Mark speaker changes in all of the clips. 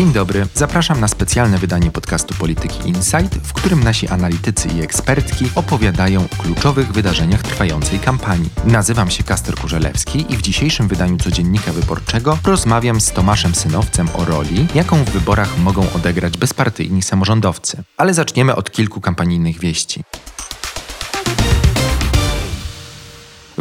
Speaker 1: Dzień dobry, zapraszam na specjalne wydanie podcastu Polityki Insight, w którym nasi analitycy i ekspertki opowiadają o kluczowych wydarzeniach trwającej kampanii. Nazywam się Kaster Kurzelewski i w dzisiejszym wydaniu Codziennika Wyborczego rozmawiam z Tomaszem Synowcem o roli, jaką w wyborach mogą odegrać bezpartyjni samorządowcy. Ale zaczniemy od kilku kampanijnych wieści.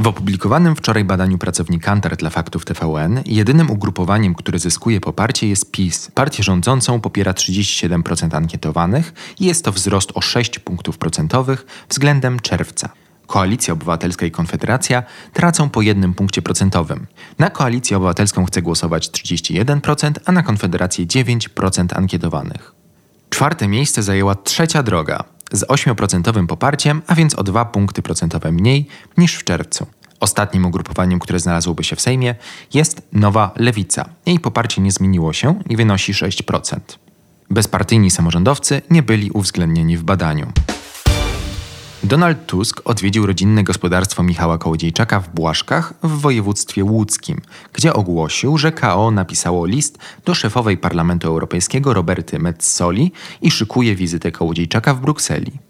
Speaker 1: Opublikowanym wczoraj badaniu pracowni Kantar dla faktów TVN jedynym ugrupowaniem, które zyskuje poparcie jest PiS. Partię rządzącą popiera 37% ankietowanych i jest to wzrost o 6 punktów procentowych względem czerwca. Koalicja Obywatelska i Konfederacja tracą po jednym punkcie procentowym. Na Koalicję Obywatelską chce głosować 31%, a na Konfederację 9% ankietowanych. Czwarte miejsce zajęła trzecia droga z 8% poparciem, a więc o 2 punkty procentowe mniej niż w czerwcu. Ostatnim ugrupowaniem, które znalazłoby się w Sejmie, jest Nowa Lewica. Jej poparcie nie zmieniło się i wynosi 6%. Bezpartyjni samorządowcy nie byli uwzględnieni w badaniu. Donald Tusk odwiedził rodzinne gospodarstwo Michała Kołodziejczaka w Błaszkach w województwie łódzkim, gdzie ogłosił, że KO napisało list do szefowej Parlamentu Europejskiego Roberty Metzoli i szykuje wizytę Kołodziejczaka w Brukseli.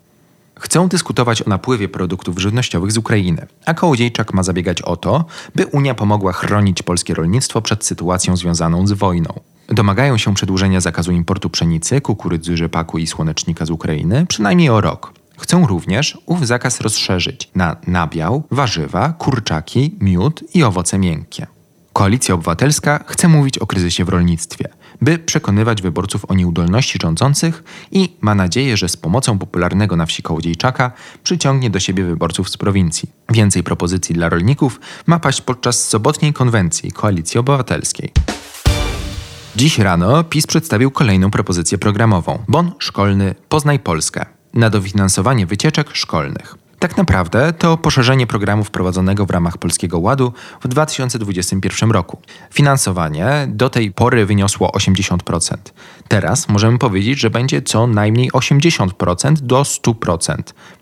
Speaker 1: Chcą dyskutować o napływie produktów żywnościowych z Ukrainy, a Kołodziejczak ma zabiegać o to, by Unia pomogła chronić polskie rolnictwo przed sytuacją związaną z wojną. Domagają się przedłużenia zakazu importu pszenicy, kukurydzy, rzepaku i słonecznika z Ukrainy przynajmniej o rok. Chcą również ów zakaz rozszerzyć na nabiał, warzywa, kurczaki, miód i owoce miękkie. Koalicja Obywatelska chce mówić o kryzysie w rolnictwie, by przekonywać wyborców o nieudolności rządzących i ma nadzieję, że z pomocą popularnego na wsi Kołodziejczaka przyciągnie do siebie wyborców z prowincji. Więcej propozycji dla rolników ma paść podczas sobotniej konwencji Koalicji Obywatelskiej. Dziś rano PiS przedstawił kolejną propozycję programową. Bon szkolny Poznaj Polskę na dofinansowanie wycieczek szkolnych. Tak naprawdę to poszerzenie programu wprowadzonego w ramach Polskiego Ładu w 2021 roku. Finansowanie do tej pory wyniosło 80%. Teraz możemy powiedzieć, że będzie co najmniej 80% do 100%,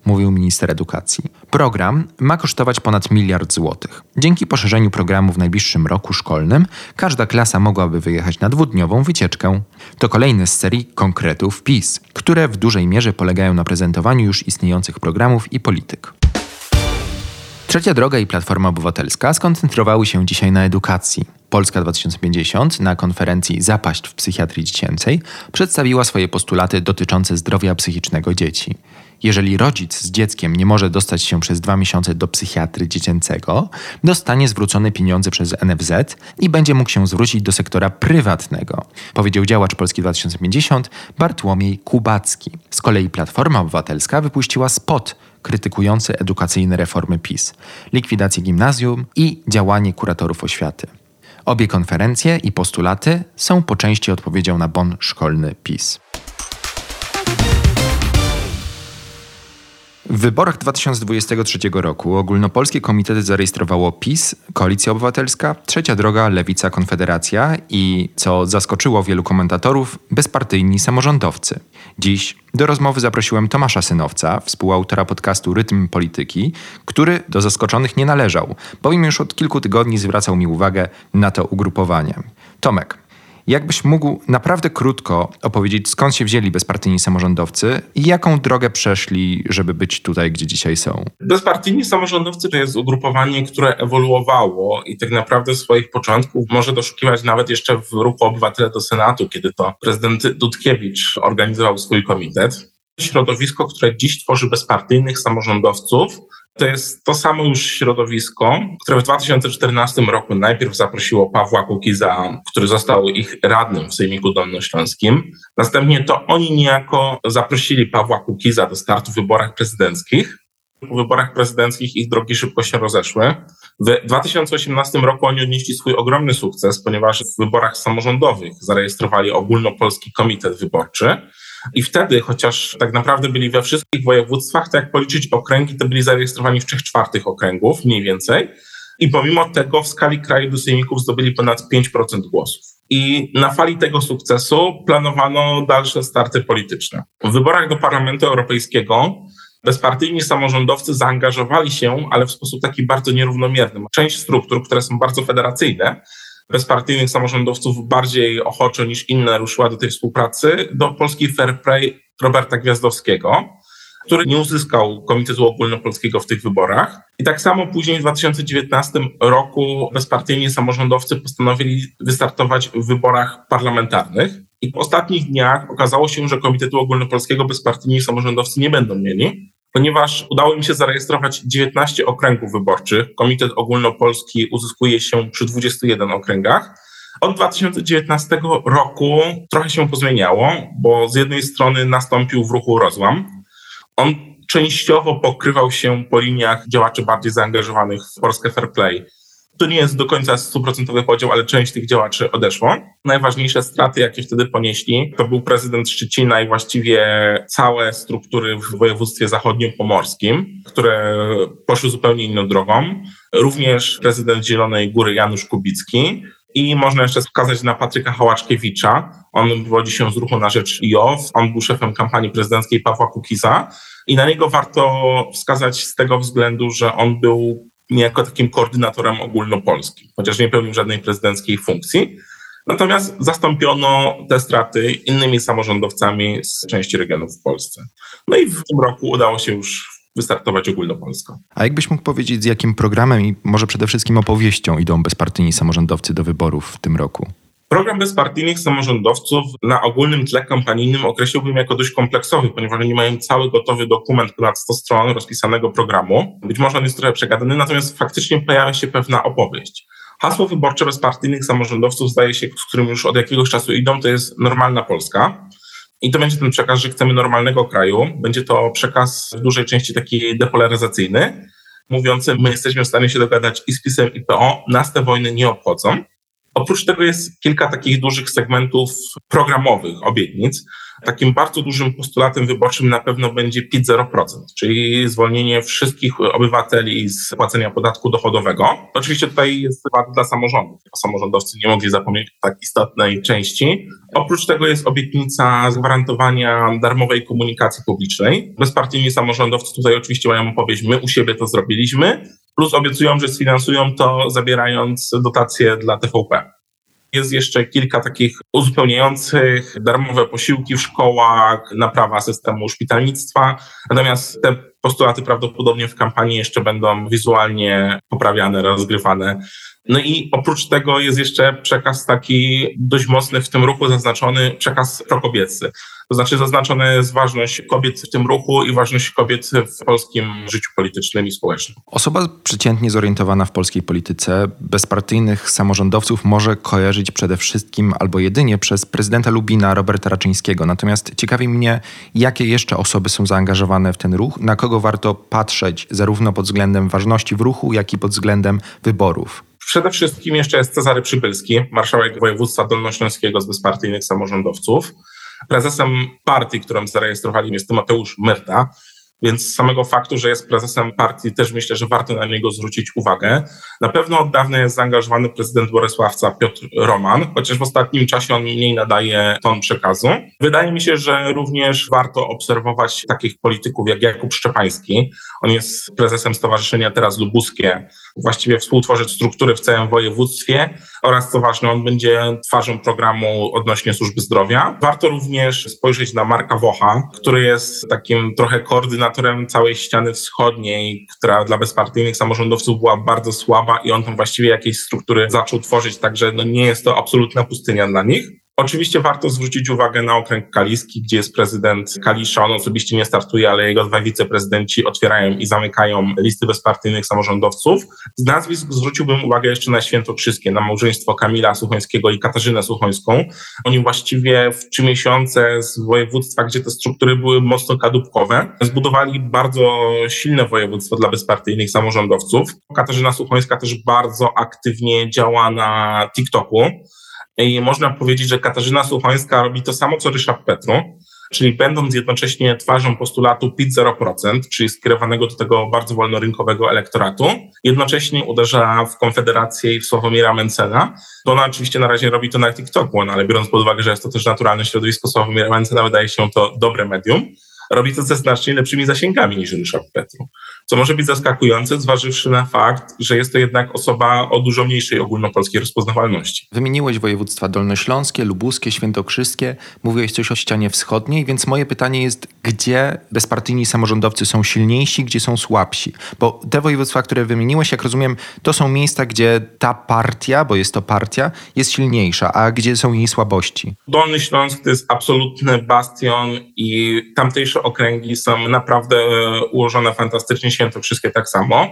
Speaker 1: mówił minister edukacji. Program ma kosztować ponad miliard złotych. Dzięki poszerzeniu programu w najbliższym roku szkolnym każda klasa mogłaby wyjechać na dwudniową wycieczkę. To kolejny z serii konkretów PiS, które w dużej mierze polegają na prezentowaniu już istniejących programów i polityk. Trzecia Droga i Platforma Obywatelska skoncentrowały się dzisiaj na edukacji. Polska 2050 na konferencji Zapaść w psychiatrii dziecięcej przedstawiła swoje postulaty dotyczące zdrowia psychicznego dzieci. Jeżeli rodzic z dzieckiem nie może dostać się przez dwa miesiące do psychiatry dziecięcego, dostanie zwrócone pieniądze przez NFZ i będzie mógł się zwrócić do sektora prywatnego, powiedział działacz Polski 2050 Bartłomiej Kubacki. Z kolei Platforma Obywatelska wypuściła spot krytykujący edukacyjne reformy PiS, likwidację gimnazjum i działanie kuratorów oświaty. Obie konferencje i postulaty są po części odpowiedzią na bon szkolny PiS. W wyborach 2023 roku ogólnopolskie komitety zarejestrowało PiS, Koalicja Obywatelska, Trzecia Droga, Lewica, Konfederacja i, co zaskoczyło wielu komentatorów, bezpartyjni samorządowcy. Dziś do rozmowy zaprosiłem Tomasza Synowca, współautora podcastu Rytm Polityki, który do zaskoczonych nie należał, bowiem już od kilku tygodni zwracał mi uwagę na to ugrupowanie. Tomek, Jakbyś mógł naprawdę krótko opowiedzieć, skąd się wzięli bezpartyjni samorządowcy i jaką drogę przeszli, żeby być tutaj, gdzie dzisiaj są?
Speaker 2: Bezpartyjni samorządowcy to jest ugrupowanie, które ewoluowało i tak naprawdę swoich początków może doszukiwać nawet jeszcze w ruchu Obywatele do Senatu, kiedy to prezydent Dudkiewicz organizował swój komitet. Środowisko, które dziś tworzy bezpartyjnych samorządowców, to jest to samo już środowisko, które w 2014 roku najpierw zaprosiło Pawła Kukiza, który został ich radnym w Sejmiku Dolnośląskim. Następnie to oni niejako zaprosili Pawła Kukiza do startu w wyborach prezydenckich. Po wyborach prezydenckich ich drogi szybko się rozeszły. W 2018 roku oni odnieśli swój ogromny sukces, ponieważ w wyborach samorządowych zarejestrowali ogólnopolski komitet wyborczy. I wtedy, chociaż tak naprawdę byli we wszystkich województwach, to jak policzyć okręgi, to byli zarejestrowani w trzech czwartych okręgów, mniej więcej. I pomimo tego w skali kraju do sejmików zdobyli ponad 5% głosów. I na fali tego sukcesu planowano dalsze starty polityczne. W wyborach do Parlamentu Europejskiego bezpartyjni samorządowcy zaangażowali się, ale w sposób taki bardzo nierównomierny. Część struktur, które są bardzo federacyjne, bezpartyjnych samorządowców bardziej ochoczo niż inne ruszyła do tej współpracy, do Polski Fair Play Roberta Gwiazdowskiego, który nie uzyskał Komitetu Ogólnopolskiego w tych wyborach. I tak samo później w 2019 roku bezpartyjni samorządowcy postanowili wystartować w wyborach parlamentarnych. I w ostatnich dniach okazało się, że Komitetu Ogólnopolskiego bezpartyjni samorządowcy nie będą mieli, ponieważ udało im się zarejestrować 19 okręgów wyborczych. Komitet Ogólnopolski uzyskuje się przy 21 okręgach. Od 2019 roku trochę się pozmieniało, bo z jednej strony nastąpił w ruchu rozłam. On częściowo pokrywał się po liniach działaczy bardziej zaangażowanych w Polskę Fair Play to nie jest do końca stuprocentowy podział, ale część tych działaczy odeszło. Najważniejsze straty, jakie wtedy ponieśli, to był prezydent Szczecina i właściwie całe struktury w województwie zachodniopomorskim, które poszły zupełnie inną drogą. Również prezydent Zielonej Góry Janusz Kubicki, i można jeszcze wskazać na Patryka Hałaczkiewicza. On wywodzi się z ruchu na rzecz IOW. On był szefem kampanii prezydenckiej Pawła Kukiza. I na niego warto wskazać z tego względu, że on był niejako takim koordynatorem ogólnopolskim, chociaż nie pełnił żadnej prezydenckiej funkcji. Natomiast zastąpiono te straty innymi samorządowcami z części regionów w Polsce. No i w tym roku udało się już wystartować ogólnopolsko.
Speaker 1: A jakbyś mógł powiedzieć, z jakim programem i może przede wszystkim opowieścią idą bezpartyjni samorządowcy do wyborów w tym roku?
Speaker 2: Program bezpartyjnych samorządowców na ogólnym tle kampanijnym określiłbym jako dość kompleksowy, ponieważ oni mają cały gotowy dokument ponad 100 stron rozpisanego programu. Być może on jest trochę przegadany, natomiast faktycznie pojawia się pewna opowieść. Hasło wyborcze bezpartyjnych samorządowców, zdaje się, z którym już od jakiegoś czasu idą, to jest normalna Polska. I to będzie ten przekaz, że chcemy normalnego kraju. Będzie to przekaz w dużej części taki depolaryzacyjny, mówiący, my jesteśmy w stanie się dogadać i z PiSem, i PO, nas te wojny nie obchodzą. Oprócz tego jest kilka takich dużych segmentów programowych obietnic. Takim bardzo dużym postulatem wyborczym na pewno będzie PIT 0%, czyli zwolnienie wszystkich obywateli z płacenia podatku dochodowego. Oczywiście tutaj jest temat dla samorządów. Samorządowcy nie mogli zapomnieć tak istotnej części. Oprócz tego jest obietnica zagwarantowania darmowej komunikacji publicznej. Bezpartyjni samorządowcy tutaj oczywiście mają opowieść, my u siebie to zrobiliśmy, plus obiecują, że sfinansują to zabierając dotacje dla TVP. Jest jeszcze kilka takich uzupełniających, darmowe posiłki w szkołach, naprawa systemu szpitalnictwa. Natomiast te postulaty prawdopodobnie w kampanii jeszcze będą wizualnie poprawiane, rozgrywane. No i oprócz tego jest jeszcze przekaz taki dość mocny w tym ruchu zaznaczony, przekaz prokobiecy. To znaczy zaznaczona jest ważność kobiet w tym ruchu i ważność kobiet w polskim życiu politycznym i społecznym.
Speaker 1: Osoba przeciętnie zorientowana w polskiej polityce bezpartyjnych samorządowców może kojarzyć przede wszystkim albo jedynie przez prezydenta Lubina Roberta Raczyńskiego. Natomiast ciekawi mnie, jakie jeszcze osoby są zaangażowane w ten ruch, na kogo warto patrzeć zarówno pod względem ważności w ruchu, jak i pod względem wyborów.
Speaker 2: Przede wszystkim jeszcze jest Cezary Przybylski, marszałek województwa dolnośląskiego z bezpartyjnych samorządowców. Prezesem partii, którą zarejestrowali jest Tymoteusz Myrta, więc samego faktu, że jest prezesem partii, też myślę, że warto na niego zwrócić uwagę. Na pewno od dawna jest zaangażowany prezydent Borysławca Piotr Roman, chociaż w ostatnim czasie on mniej nadaje ton przekazu. Wydaje mi się, że również warto obserwować takich polityków jak Jakub Szczepański. On jest prezesem Stowarzyszenia Teraz Lubuskie, właściwie współtworzy struktury w całym województwie oraz co ważne, on będzie twarzą programu odnośnie służby zdrowia. Warto również spojrzeć na Marka Wocha, który jest takim trochę koordynatorem całej ściany wschodniej, która dla bezpartyjnych samorządowców była bardzo słaba i on tam właściwie jakieś struktury zaczął tworzyć, także no nie jest to absolutna pustynia dla nich. Oczywiście warto zwrócić uwagę na okręg kaliski, gdzie jest prezydent Kalisza. On osobiście nie startuje, ale jego dwa wiceprezydenci otwierają i zamykają listy bezpartyjnych samorządowców. Z nazwisk zwróciłbym uwagę jeszcze na Świętokrzyskie, na małżeństwo Kamila Suchońskiego i Katarzynę Suchońską. Oni właściwie w trzy miesiące z województwa, gdzie te struktury były mocno kadłubkowe, zbudowali bardzo silne województwo dla bezpartyjnych samorządowców. Katarzyna Suchońska też bardzo aktywnie działa na TikToku. I można powiedzieć, że Katarzyna Suchońska robi to samo, co Ryszard Petru, czyli będąc jednocześnie twarzą postulatu PIT 0%, czyli skierowanego do tego bardzo wolnorynkowego elektoratu, jednocześnie uderza w Konfederację i w Sławomira Mencena. To ona oczywiście na razie robi to na TikToku, ale biorąc pod uwagę, że jest to też naturalne środowisko Sławomira Mencena, wydaje się to dobre medium robi to ze znacznie lepszymi zasięgami niż Ryszard Petru. Co może być zaskakujące, zważywszy na fakt, że jest to jednak osoba o dużo mniejszej ogólnopolskiej rozpoznawalności.
Speaker 1: Wymieniłeś województwa dolnośląskie, lubuskie, świętokrzyskie, mówiłeś coś o ścianie wschodniej, więc moje pytanie jest, gdzie bezpartyjni samorządowcy są silniejsi, gdzie są słabsi? Bo te województwa, które wymieniłeś, jak rozumiem, to są miejsca, gdzie ta partia, bo jest to partia, jest silniejsza, a gdzie są jej słabości?
Speaker 2: Dolny Śląsk to jest absolutny bastion i tamtejsze okręgi są naprawdę ułożone fantastycznie świętokrzyskie tak samo.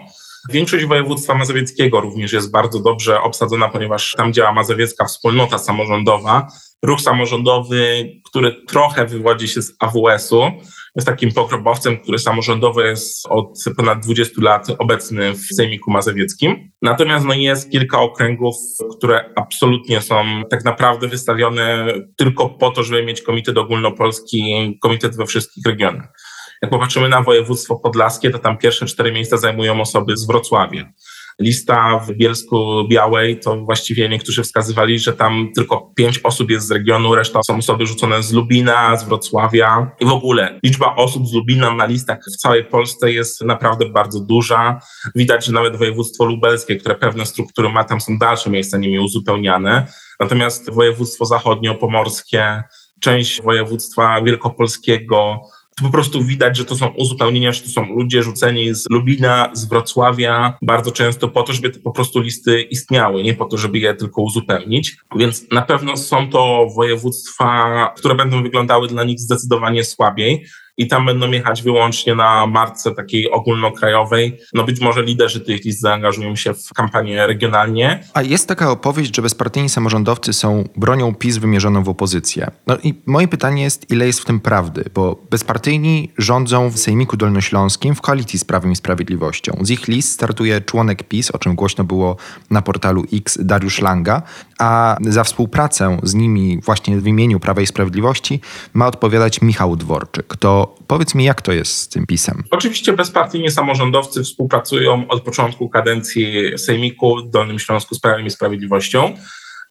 Speaker 2: Większość województwa mazowieckiego również jest bardzo dobrze obsadzona, ponieważ tam działa mazowiecka wspólnota samorządowa. Ruch samorządowy, który trochę wywodzi się z AWS-u, jest takim pokrobowcem, który samorządowo jest od ponad 20 lat obecny w Sejmiku Mazowieckim. Natomiast no, jest kilka okręgów, które absolutnie są tak naprawdę wystawione tylko po to, żeby mieć komitet ogólnopolski, komitet we wszystkich regionach. Jak popatrzymy na województwo podlaskie, to tam pierwsze cztery miejsca zajmują osoby z Wrocławia. Lista w Bielsku Białej to właściwie niektórzy wskazywali, że tam tylko pięć osób jest z regionu, reszta są osoby rzucone z Lubina, z Wrocławia i w ogóle liczba osób z Lubina na listach w całej Polsce jest naprawdę bardzo duża. Widać, że nawet województwo lubelskie, które pewne struktury ma, tam są dalsze miejsca nimi uzupełniane. Natomiast województwo zachodnio-pomorskie, część województwa wielkopolskiego, to po prostu widać, że to są uzupełnienia, że to są ludzie rzuceni z Lubina, z Wrocławia, bardzo często po to, żeby te po prostu listy istniały, nie po to, żeby je tylko uzupełnić. Więc na pewno są to województwa, które będą wyglądały dla nich zdecydowanie słabiej i tam będą jechać wyłącznie na marce takiej ogólnokrajowej. No być może liderzy tych list zaangażują się w kampanię regionalnie.
Speaker 1: A jest taka opowieść, że bezpartyjni samorządowcy są bronią PiS wymierzoną w opozycję. No i moje pytanie jest, ile jest w tym prawdy? Bo bezpartyjni rządzą w Sejmiku Dolnośląskim w koalicji z Prawem i Sprawiedliwością. Z ich list startuje członek PiS, o czym głośno było na portalu X, Dariusz Langa, a za współpracę z nimi właśnie w imieniu Prawa i Sprawiedliwości ma odpowiadać Michał Dworczyk. To powiedz mi, jak to jest z tym pisem?
Speaker 2: Oczywiście bezpartyjni samorządowcy współpracują od początku kadencji Sejmiku w Dolnym Śląsku z Prawem i Sprawiedliwością.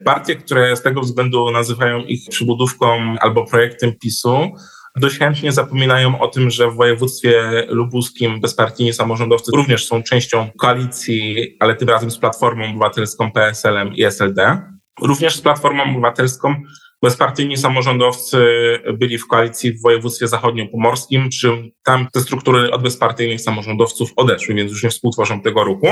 Speaker 2: Partie, które z tego względu nazywają ich przybudówką albo projektem PiSu, dość chętnie zapominają o tym, że w województwie lubuskim bezpartyjni samorządowcy również są częścią koalicji, ale tym razem z Platformą Obywatelską, PSL-em i SLD. Również z Platformą Obywatelską bezpartyjni samorządowcy byli w koalicji w województwie zachodniopomorskim, przy tam te struktury od bezpartyjnych samorządowców odeszły, więc już nie współtworzą tego ruchu.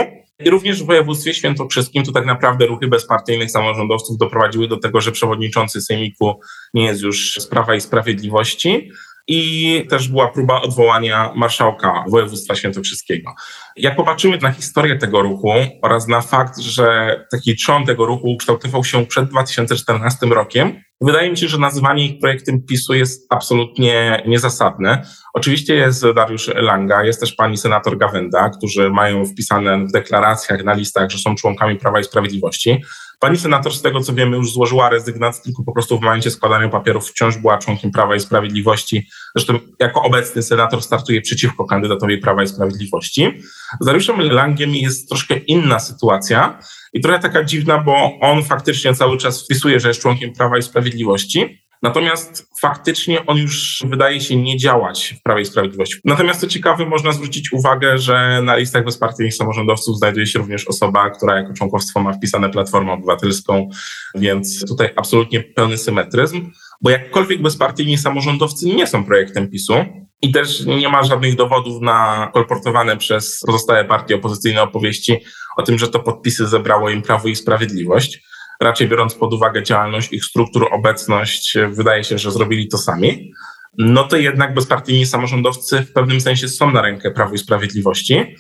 Speaker 2: I również w województwie świętokrzyskim to tak naprawdę ruchy bezpartyjnych samorządowców doprowadziły do tego, że przewodniczący Sejmiku nie jest już z Prawa i Sprawiedliwości i też była próba odwołania marszałka województwa świętokrzyskiego. Jak popatrzymy na historię tego ruchu oraz na fakt, że taki trzon tego ruchu ukształtował się przed 2014 rokiem, wydaje mi się, że nazywanie ich projektem PiSu jest absolutnie niezasadne. Oczywiście jest Dariusz Langa, jest też pani senator Gawenda, którzy mają wpisane w deklaracjach, na listach, że są członkami Prawa i Sprawiedliwości. Pani senator, z tego co wiemy, już złożyła rezygnację, tylko po prostu w momencie składania papierów wciąż była członkiem Prawa i Sprawiedliwości. Zresztą jako obecny senator startuje przeciwko kandydatowi Prawa i Sprawiedliwości. Z Dariuszem Langiem jest troszkę inna sytuacja i trochę taka dziwna, bo on faktycznie cały czas wpisuje, że jest członkiem Prawa i Sprawiedliwości, Natomiast faktycznie on już wydaje się nie działać w Prawie i Sprawiedliwości. Natomiast co ciekawe, można zwrócić uwagę, że na listach bezpartyjnych samorządowców znajduje się również osoba, która jako członkostwo ma wpisane Platformę Obywatelską, więc tutaj absolutnie pełny symetryzm, bo jakkolwiek bezpartyjni samorządowcy nie są projektem PiSu, i też nie ma żadnych dowodów na kolportowane przez pozostałe partie opozycyjne opowieści o tym, że to podpisy zebrało im Prawo i Sprawiedliwość raczej biorąc pod uwagę działalność ich struktur, obecność, wydaje się, że zrobili to sami. No to jednak bezpartyjni samorządowcy w pewnym sensie są na rękę Prawu i Sprawiedliwości,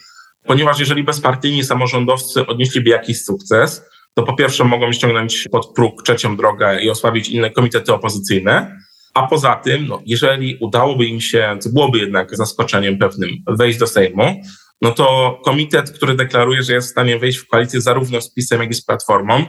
Speaker 2: ponieważ jeżeli bezpartyjni samorządowcy odnieśliby jakiś sukces, to po pierwsze mogą ściągnąć pod próg trzecią drogę i osłabić inne komitety opozycyjne, a poza tym, no, jeżeli udałoby im się, co byłoby jednak zaskoczeniem pewnym, wejść do Sejmu, no to komitet, który deklaruje, że jest w stanie wejść w koalicję zarówno z PiSem, jak i z Platformą,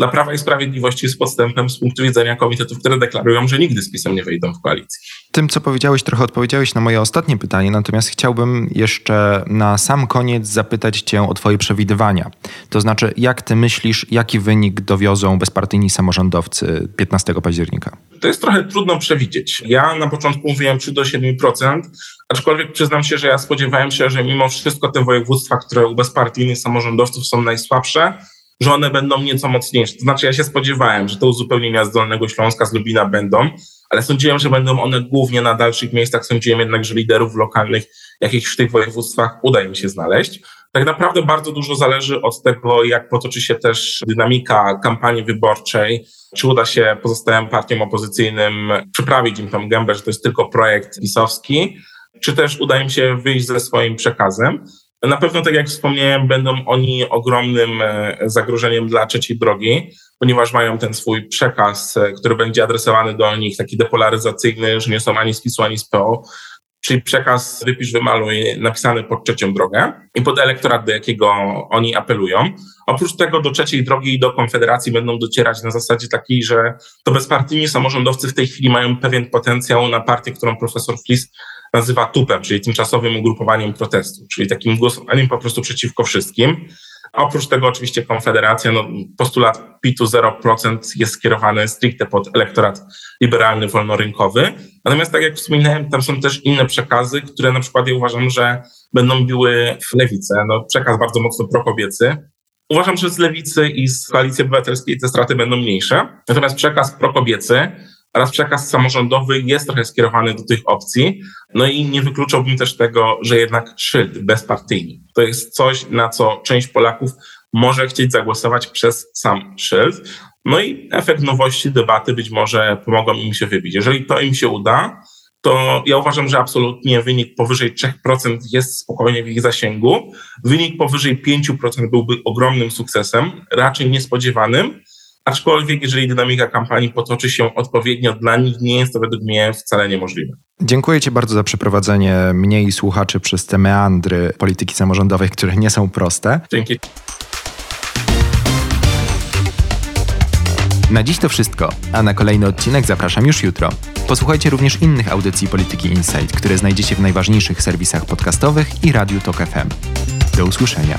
Speaker 2: dla Prawa i Sprawiedliwości jest podstępem z punktu widzenia komitetów, które deklarują, że nigdy z PiSem nie wejdą w koalicję.
Speaker 1: Tym, co powiedziałeś, trochę odpowiedziałeś na moje ostatnie pytanie, natomiast chciałbym jeszcze na sam koniec zapytać Cię o Twoje przewidywania. To znaczy, jak Ty myślisz, jaki wynik dowiozą bezpartyjni samorządowcy 15 października?
Speaker 2: To jest trochę trudno przewidzieć. Ja na początku mówiłem 3 do 7%, Aczkolwiek przyznam się, że ja spodziewałem się, że mimo wszystko te województwa, które u bezpartyjnych samorządowców są najsłabsze, że one będą nieco mocniejsze. To znaczy ja się spodziewałem, że te uzupełnienia z Dolnego Śląska, z Lubina będą, ale sądziłem, że będą one głównie na dalszych miejscach. Sądziłem jednak, że liderów lokalnych jakichś w tych województwach uda im się znaleźć. Tak naprawdę bardzo dużo zależy od tego, jak potoczy się też dynamika kampanii wyborczej, czy uda się pozostałym partiom opozycyjnym przyprawić im tą gębę, że to jest tylko projekt pisowski, czy też uda im się wyjść ze swoim przekazem. Na pewno, tak jak wspomniałem, będą oni ogromnym e, zagrożeniem dla trzeciej drogi, ponieważ mają ten swój przekaz, e, który będzie adresowany do nich, taki depolaryzacyjny, że nie są ani z PiSu, ani z PO, czyli przekaz wypisz, wymaluj, napisany pod trzecią drogę i pod elektorat, do jakiego oni apelują. Oprócz tego do trzeciej drogi i do Konfederacji będą docierać na zasadzie takiej, że to bezpartyjni samorządowcy w tej chwili mają pewien potencjał na partię, którą profesor Flis nazywa tupem, czyli tymczasowym ugrupowaniem protestu, czyli takim głosowaniem po prostu przeciwko wszystkim. A oprócz tego oczywiście Konfederacja, no, postulat PIT-u 0% jest skierowany stricte pod elektorat liberalny, wolnorynkowy. Natomiast tak jak wspominałem, tam są też inne przekazy, które na przykład ja uważam, że będą biły w lewicę. No, przekaz bardzo mocno prokobiecy. Uważam, że z lewicy i z koalicji obywatelskiej te straty będą mniejsze. Natomiast przekaz prokobiecy oraz przekaz samorządowy jest trochę skierowany do tych opcji. No i nie wykluczałbym też tego, że jednak szyld bezpartyjny to jest coś, na co część Polaków może chcieć zagłosować przez sam szyld. No i efekt nowości debaty być może pomogą im się wybić. Jeżeli to im się uda, to ja uważam, że absolutnie wynik powyżej 3% jest spokojnie w ich zasięgu. Wynik powyżej 5% byłby ogromnym sukcesem, raczej niespodziewanym. Aczkolwiek, jeżeli dynamika kampanii potoczy się odpowiednio dla nich, nie jest to według mnie wcale niemożliwe.
Speaker 1: Dziękuję Ci bardzo za przeprowadzenie mnie i słuchaczy przez te meandry polityki samorządowej, które nie są proste.
Speaker 2: Dzięki.
Speaker 1: Na dziś to wszystko, a na kolejny odcinek zapraszam już jutro. Posłuchajcie również innych audycji Polityki Insight, które znajdziecie w najważniejszych serwisach podcastowych i Radiu Tok FM. Do usłyszenia.